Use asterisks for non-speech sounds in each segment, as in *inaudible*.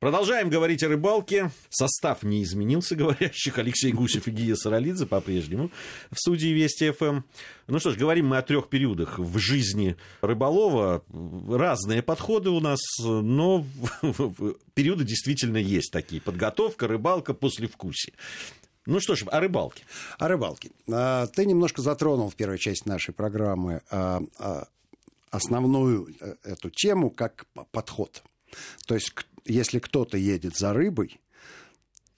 Продолжаем говорить о рыбалке. Состав не изменился *laughs* говорящих. Алексей Гусев и Гия Саралидзе по-прежнему в студии Вести ФМ. Ну что ж, говорим мы о трех периодах в жизни рыболова. Разные подходы у нас, но *laughs* периоды действительно есть такие. Подготовка, рыбалка, послевкусие. Ну что ж, о рыбалке. О рыбалке. А, ты немножко затронул в первой части нашей программы а, а, основную э, эту тему как подход. То есть если кто-то едет за рыбой,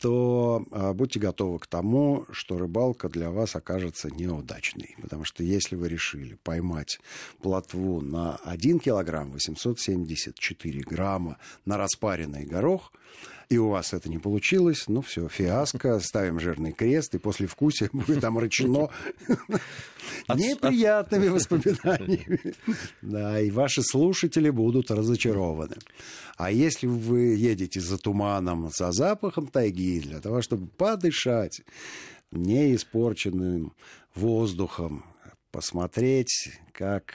то э, будьте готовы к тому, что рыбалка для вас окажется неудачной. Потому что если вы решили поймать плотву на 1 килограмм 874 грамма на распаренный горох, и у вас это не получилось, ну все, фиаско, *laughs* ставим жирный крест, и после вкуса *laughs* будет омрачено неприятными воспоминаниями. *laughs* Да, и ваши слушатели будут разочарованы. А если вы едете за туманом, за запахом тайги, для того, чтобы подышать неиспорченным воздухом, посмотреть, как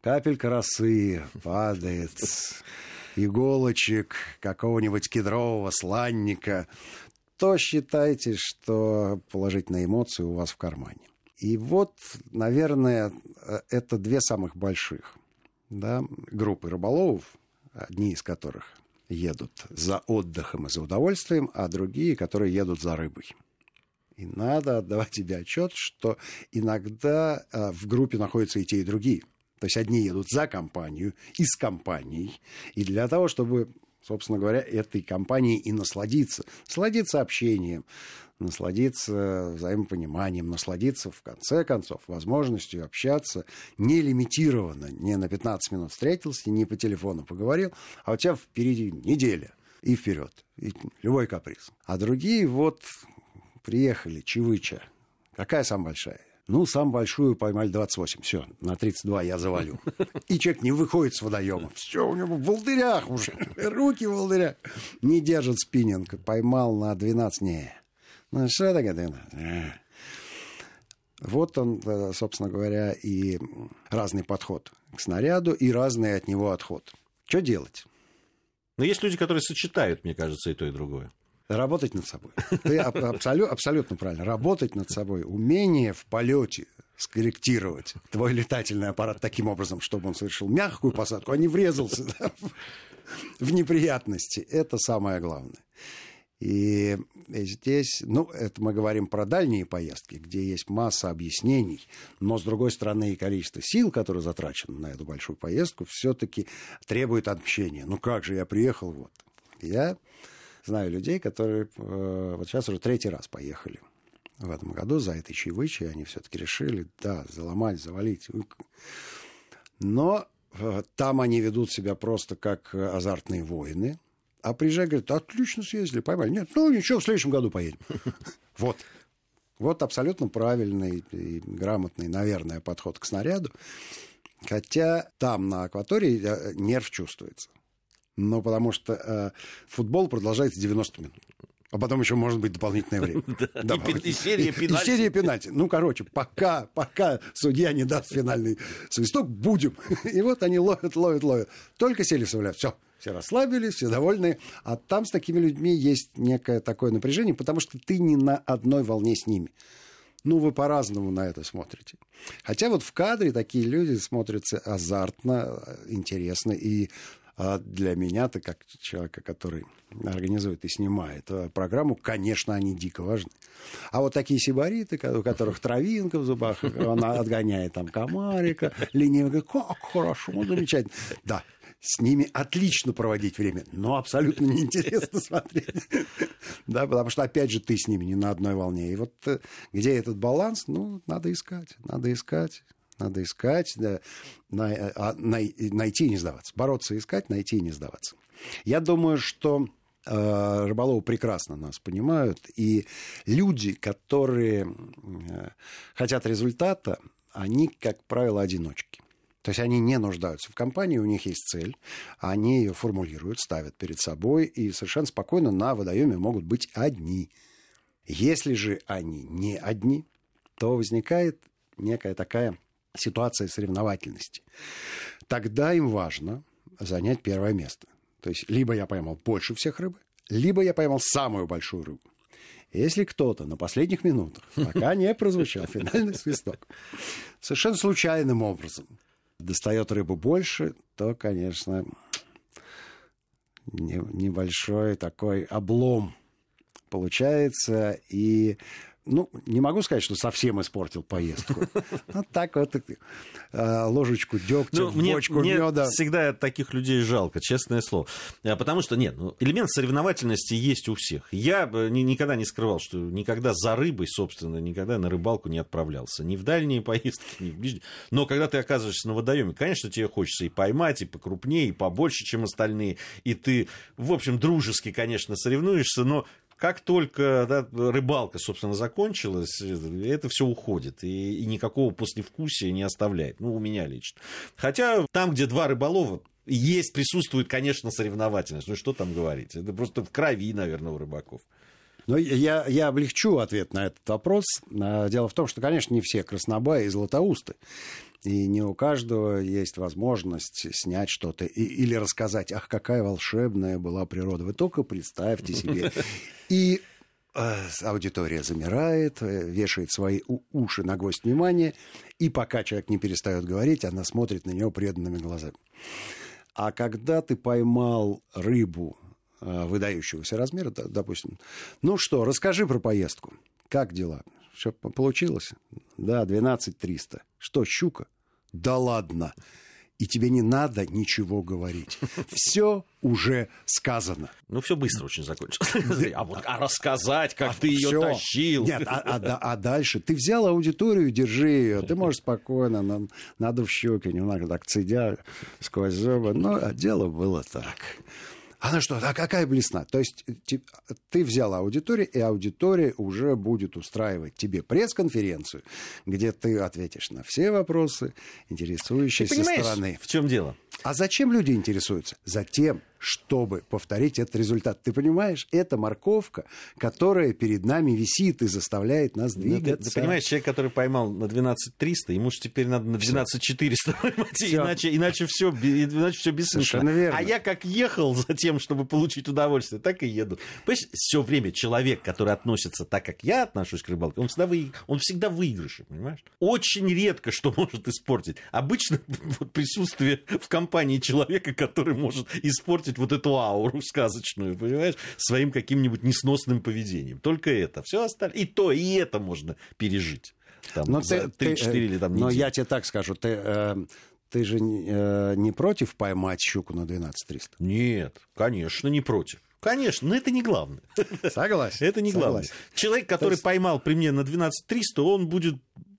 капелька росы падает иголочек какого-нибудь кедрового сланника, то считайте, что положительные эмоции у вас в кармане. И вот, наверное, это две самых больших да, группы рыболовов, одни из которых едут за отдыхом и за удовольствием, а другие, которые едут за рыбой. И надо отдавать себе отчет, что иногда э, в группе находятся и те, и другие – то есть одни едут за компанию и с компанией. И для того, чтобы, собственно говоря, этой компанией и насладиться. Насладиться общением, насладиться взаимопониманием, насладиться, в конце концов, возможностью общаться нелимитированно. Не на 15 минут встретился, не по телефону поговорил, а у тебя впереди неделя и вперед. И любой каприз. А другие вот приехали, Чевыча. Какая самая большая? Ну, самую большую поймали 28. Все, на 32 я завалю. И человек не выходит с водоема. Все, у него в волдырях уже. Руки в волдырях. Не держит спиннинг. Поймал на 12. Не. Ну, что такое 12? Вот он, э, собственно говоря, и разный подход к снаряду, и разный от него отход. Что делать? Но есть люди, которые сочетают, мне кажется, и то, и другое. Работать над собой. Ты абсолютно, абсолютно правильно. Работать над собой. Умение в полете скорректировать твой летательный аппарат таким образом, чтобы он совершил мягкую посадку, а не врезался *laughs* да, в неприятности. Это самое главное. И здесь, ну, это мы говорим про дальние поездки, где есть масса объяснений, но, с другой стороны, и количество сил, которые затрачено на эту большую поездку, все-таки требует общения. Ну, как же я приехал, вот. Я знаю людей, которые э, вот сейчас уже третий раз поехали в этом году за этой чаевычей. Они все-таки решили, да, заломать, завалить. Но э, там они ведут себя просто как азартные воины. А приезжают, говорят, отлично съездили, поймали. Нет, ну ничего, в следующем году поедем. *laughs* Вот. Вот абсолютно правильный и грамотный, наверное, подход к снаряду. Хотя там на акватории э, нерв чувствуется. Ну, потому что э, футбол продолжается 90 минут. А потом еще может быть дополнительное время. *laughs* И, серия пенальти. И серия пенальти. Ну, короче, пока, пока судья не даст финальный свисток, будем. *laughs* И вот они ловят, ловят, ловят. Только сели в самолет. Все, все расслабились, все довольны. А там с такими людьми есть некое такое напряжение, потому что ты не на одной волне с ними. Ну, вы по-разному на это смотрите. Хотя вот в кадре такие люди смотрятся азартно, интересно. И а для меня-то, как человека, который организует и снимает э, программу, конечно, они дико важны. А вот такие сибариты, у которых травинка в зубах, она отгоняет там комарика, ленивый, как хорошо, замечательно. Да, с ними отлично проводить время, но абсолютно неинтересно смотреть. Да, потому что, опять же, ты с ними не на одной волне. И вот э, где этот баланс, ну, надо искать, надо искать. Надо искать, да, най, а, най, найти и не сдаваться. Бороться, искать, найти и не сдаваться. Я думаю, что э, рыболовы прекрасно нас понимают, и люди, которые э, хотят результата, они, как правило, одиночки. То есть они не нуждаются в компании, у них есть цель, они ее формулируют, ставят перед собой и совершенно спокойно на водоеме могут быть одни. Если же они не одни, то возникает некая такая ситуация соревновательности. Тогда им важно занять первое место. То есть либо я поймал больше всех рыбы, либо я поймал самую большую рыбу. Если кто-то на последних минутах, *laughs* пока не прозвучал финальный свисток, совершенно случайным образом достает рыбу больше, то, конечно, небольшой такой облом получается. И ну, не могу сказать, что совсем испортил поездку. *laughs* Ну, так вот, э, ложечку дегтя ну, мне, бочку мне меда. всегда таких людей жалко, честное слово. Э, потому что, нет, ну, элемент соревновательности есть у всех. Я никогда не скрывал, что никогда за рыбой, собственно, никогда на рыбалку не отправлялся. Ни в дальние поездки, ни в ближние. Но когда ты оказываешься на водоеме, конечно, тебе хочется и поймать, и покрупнее, и побольше, чем остальные. И ты, в общем, дружески, конечно, соревнуешься, но как только да, рыбалка, собственно, закончилась, это все уходит. И, и никакого послевкусия не оставляет. Ну, у меня лично. Хотя там, где два рыболова, есть, присутствует, конечно, соревновательность. Ну, что там говорить? Это просто в крови, наверное, у рыбаков. Ну, я, я облегчу ответ на этот вопрос. А, дело в том, что, конечно, не все краснобаи и златоусты. И не у каждого есть возможность снять что-то и, или рассказать, ах, какая волшебная была природа. Вы только представьте себе. *laughs* И э, аудитория замирает, э, вешает свои уши на гвоздь внимания, и пока человек не перестает говорить, она смотрит на него преданными глазами. А когда ты поймал рыбу э, выдающегося размера, допустим, ну что, расскажи про поездку. Как дела? Все получилось? Да, 12 300. Что, щука? Да ладно. И тебе не надо ничего говорить. Все уже сказано. Ну, все быстро очень закончилось. *laughs* А вот а рассказать, как а ты ее тащил. Нет, а, а, а дальше ты взял аудиторию, держи ее. Ты можешь спокойно, нам, надо в щеки, немного так цедя сквозь зубы. Но дело было так. Она что, а какая блесна? То есть ты взял аудиторию, и аудитория уже будет устраивать тебе пресс-конференцию, где ты ответишь на все вопросы, интересующиеся стороны. в чем дело? А зачем люди интересуются? Затем, чтобы повторить этот результат. Ты понимаешь, это морковка, которая перед нами висит и заставляет нас двигаться. Ну, ты, ты понимаешь, человек, который поймал на 12 300, ему же теперь надо на 12 400 *laughs* поймать, иначе, иначе, все, иначе все бессмысленно. Верно. А я как ехал за тем, чтобы получить удовольствие, так и еду. Понимаешь, все время человек, который относится так, как я отношусь к рыбалке, он всегда, вы... он всегда выигрыше, понимаешь? Очень редко что *laughs* может испортить. Обычно *laughs* вот, присутствие в компании человека, который может испортить вот эту ауру сказочную, понимаешь, своим каким-нибудь несносным поведением. Только это. Все остальное. И то, и это можно пережить. Там, но за 3-4 э, или там Но я тебе так скажу, ты, э, ты же э, не против поймать щуку на 12 300? Нет, конечно, не против. Конечно, но это не главное. Согласен. Это не главное. Человек, который есть... поймал при мне на 12 300, он будет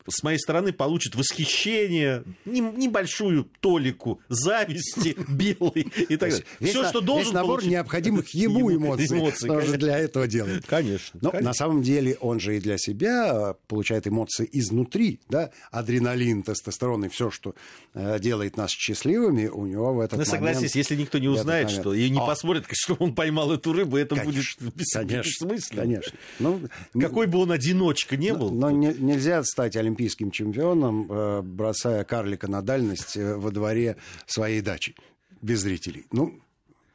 с моей стороны получит восхищение, небольшую толику зависти *laughs* белой и так далее. Все, что должен набор получить... необходимых ему эмоций, эмоций тоже для этого делает. Конечно. Но конечно. на самом деле он же и для себя получает эмоции изнутри, да, адреналин, тестостерон и все, что э, делает нас счастливыми, у него в этот ну, момент... согласись, если никто не узнает, что и не а. посмотрит, *laughs* что он поймал эту рыбу, это конечно, *laughs* будет бессмысленно. Конечно. Ну, Какой бы он одиночка не был. Но, но не, нельзя стать олимпийским олимпийским чемпионом, э, бросая карлика на дальность э, во дворе своей дачи без зрителей. Ну,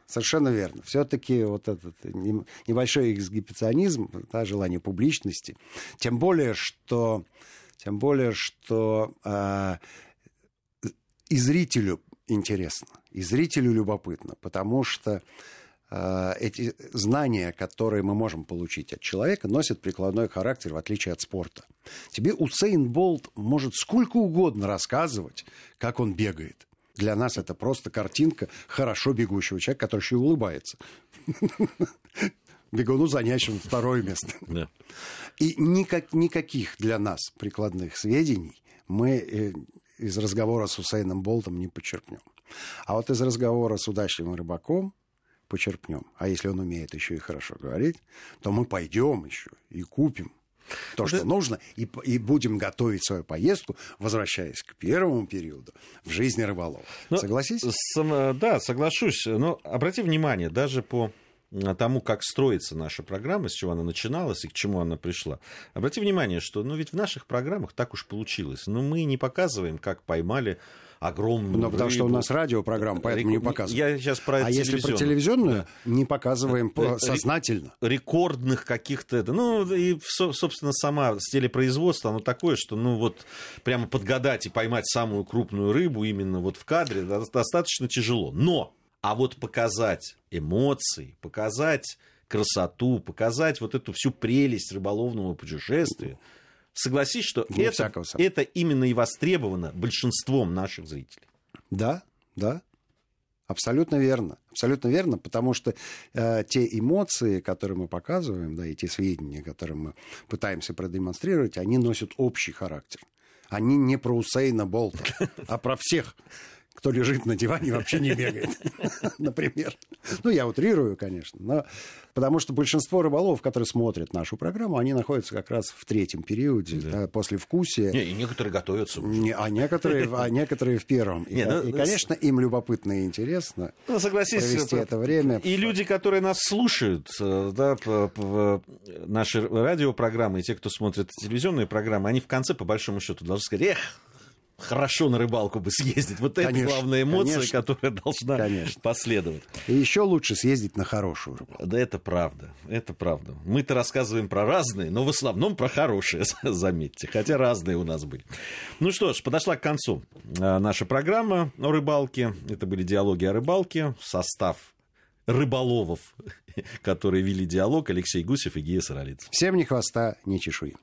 Совершенно верно. Все-таки вот этот небольшой эксгибиционизм, да, желание публичности, тем более, что, тем более, что э, и зрителю интересно, и зрителю любопытно, потому что эти знания, которые мы можем получить от человека, носят прикладной характер, в отличие от спорта. Тебе Усейн Болт может сколько угодно рассказывать, как он бегает. Для нас это просто картинка хорошо бегущего человека, который еще и улыбается. Бегуну, занящему второе место. И никак, никаких для нас прикладных сведений мы э, из разговора с Усейном Болтом не почерпнем. А вот из разговора с удачливым рыбаком почерпнем. А если он умеет еще и хорошо говорить, то мы пойдем еще и купим то, что нужно, и, и будем готовить свою поездку, возвращаясь к первому периоду в жизни рыболова. Но, ну, Согласись? Сам, да, соглашусь. Но обрати внимание, даже по тому, как строится наша программа, с чего она начиналась и к чему она пришла. Обрати внимание, что ну, ведь в наших программах так уж получилось. Но мы не показываем, как поймали огромную Ну, потому что у нас радиопрограмма, поэтому не показываем. Я сейчас про а если про телевизионную, не показываем сознательно. Рекордных каких-то... Ну, и, собственно, сама с телепроизводства, оно такое, что, ну, вот прямо подгадать и поймать самую крупную рыбу именно вот в кадре достаточно тяжело. Но, а вот показать эмоции, показать красоту, показать вот эту всю прелесть рыболовного путешествия, согласись, что это, это именно и востребовано большинством наших зрителей. Да, да. Абсолютно верно. Абсолютно верно, потому что э, те эмоции, которые мы показываем, да, и те сведения, которые мы пытаемся продемонстрировать, они носят общий характер. Они не про Усейна Болта, *laughs* а про всех кто лежит на диване, вообще не бегает, *laughs* например. Ну, я утрирую, конечно, но потому что большинство рыболов, которые смотрят нашу программу, они находятся как раз в третьем периоде, да. после вкусия. Не, и некоторые готовятся. Не, а, некоторые, а некоторые в первом. Не, и, ну, и, конечно, им любопытно и интересно ну, согласись, провести это время. И люди, которые нас слушают, э, да, наши радиопрограммы, и те, кто смотрит телевизионные программы, они в конце, по большому счету, должны сказать, эх, хорошо на рыбалку бы съездить. Вот конечно, это главная эмоция, конечно, которая должна конечно. последовать. И еще лучше съездить на хорошую рыбалку. Да, это правда. Это правда. Мы-то рассказываем про разные, но в основном про хорошие, *laughs* заметьте. Хотя разные у нас были. Ну что ж, подошла к концу а, наша программа о рыбалке. Это были диалоги о рыбалке. Состав рыболовов, *laughs* которые вели диалог, Алексей Гусев и Гия Саралиц. Всем ни хвоста, ни чешуи.